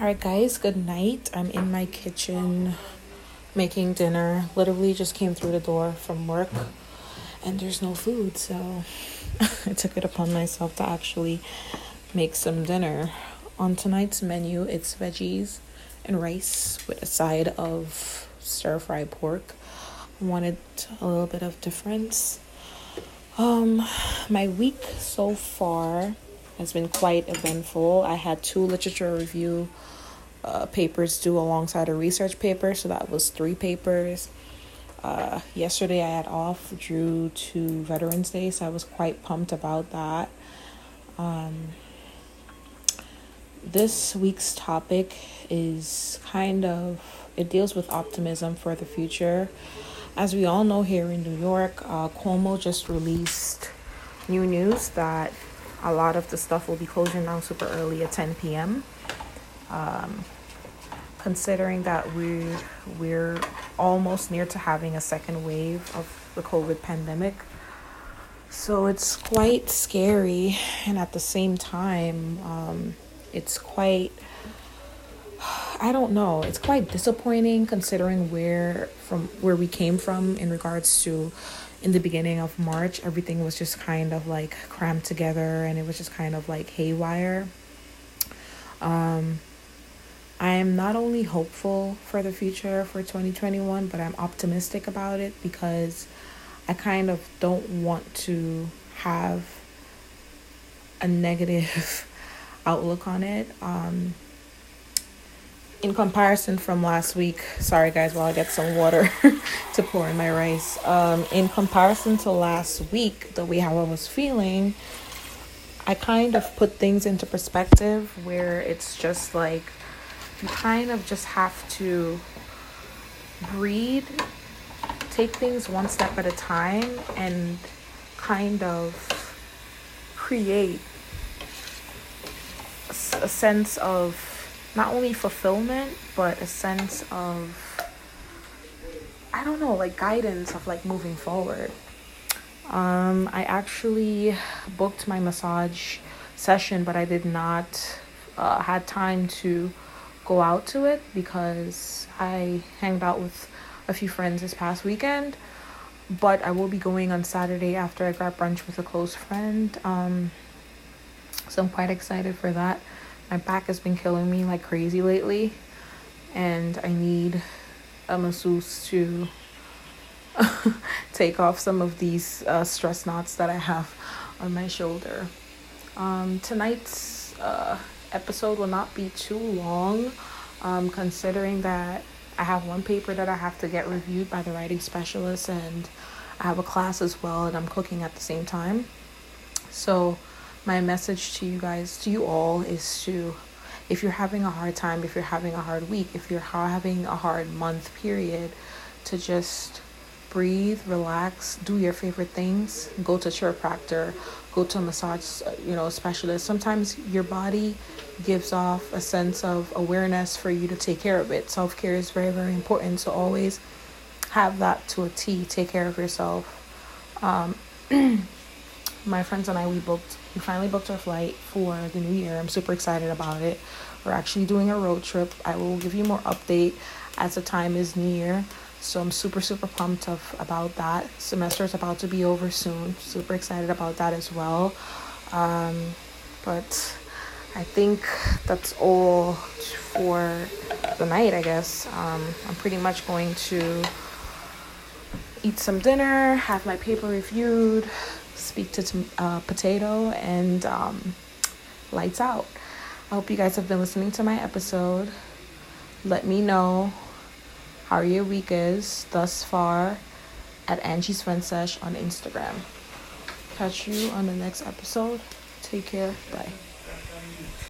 Alright, guys, good night. I'm in my kitchen making dinner. Literally just came through the door from work and there's no food, so I took it upon myself to actually make some dinner. On tonight's menu, it's veggies and rice with a side of stir fried pork. I wanted a little bit of difference. Um, my week so far has been quite eventful. I had two literature review uh, papers due alongside a research paper, so that was three papers. Uh, yesterday I had off due to Veterans Day, so I was quite pumped about that. Um, this week's topic is kind of it deals with optimism for the future. As we all know, here in New York, uh, Cuomo just released new news that a lot of the stuff will be closing down super early at 10 p.m. Um, considering that we we're almost near to having a second wave of the COVID pandemic. So it's quite scary, and at the same time, um, it's quite I don't know. It's quite disappointing considering where from where we came from in regards to in the beginning of March, everything was just kind of like crammed together and it was just kind of like haywire. Um, I am not only hopeful for the future for 2021, but I'm optimistic about it because I kind of don't want to have a negative outlook on it. Um, in comparison from last week, sorry guys, while I get some water to pour in my rice. Um, in comparison to last week, the way how I was feeling, I kind of put things into perspective where it's just like you kind of just have to breathe, take things one step at a time, and kind of create a sense of not only fulfillment but a sense of I don't know, like guidance of like moving forward. Um, I actually booked my massage session, but I did not uh, had time to go out to it because I hanged out with a few friends this past weekend. But I will be going on Saturday after I grab brunch with a close friend. Um, so I'm quite excited for that. My back has been killing me like crazy lately, and I need a masseuse to take off some of these uh, stress knots that I have on my shoulder. Um, tonight's uh, episode will not be too long, um, considering that I have one paper that I have to get reviewed by the writing specialist, and I have a class as well, and I'm cooking at the same time. So, my message to you guys, to you all, is to if you're having a hard time, if you're having a hard week, if you're having a hard month period, to just breathe, relax, do your favorite things, go to chiropractor, go to a massage, you know, specialist. Sometimes your body gives off a sense of awareness for you to take care of it. Self care is very, very important. So always have that to a T. Take care of yourself. Um, my friends and I, we booked we finally booked our flight for the new year. I'm super excited about it. We're actually doing a road trip. I will give you more update as the time is near. So I'm super super pumped of about that. Semester is about to be over soon. Super excited about that as well. Um, but I think that's all for the night. I guess um, I'm pretty much going to eat some dinner, have my paper reviewed, speak to uh, Potato, and um, lights out. I hope you guys have been listening to my episode. Let me know how your week is thus far at Angie's Fun Sesh on Instagram. Catch you on the next episode. Take care. Bye.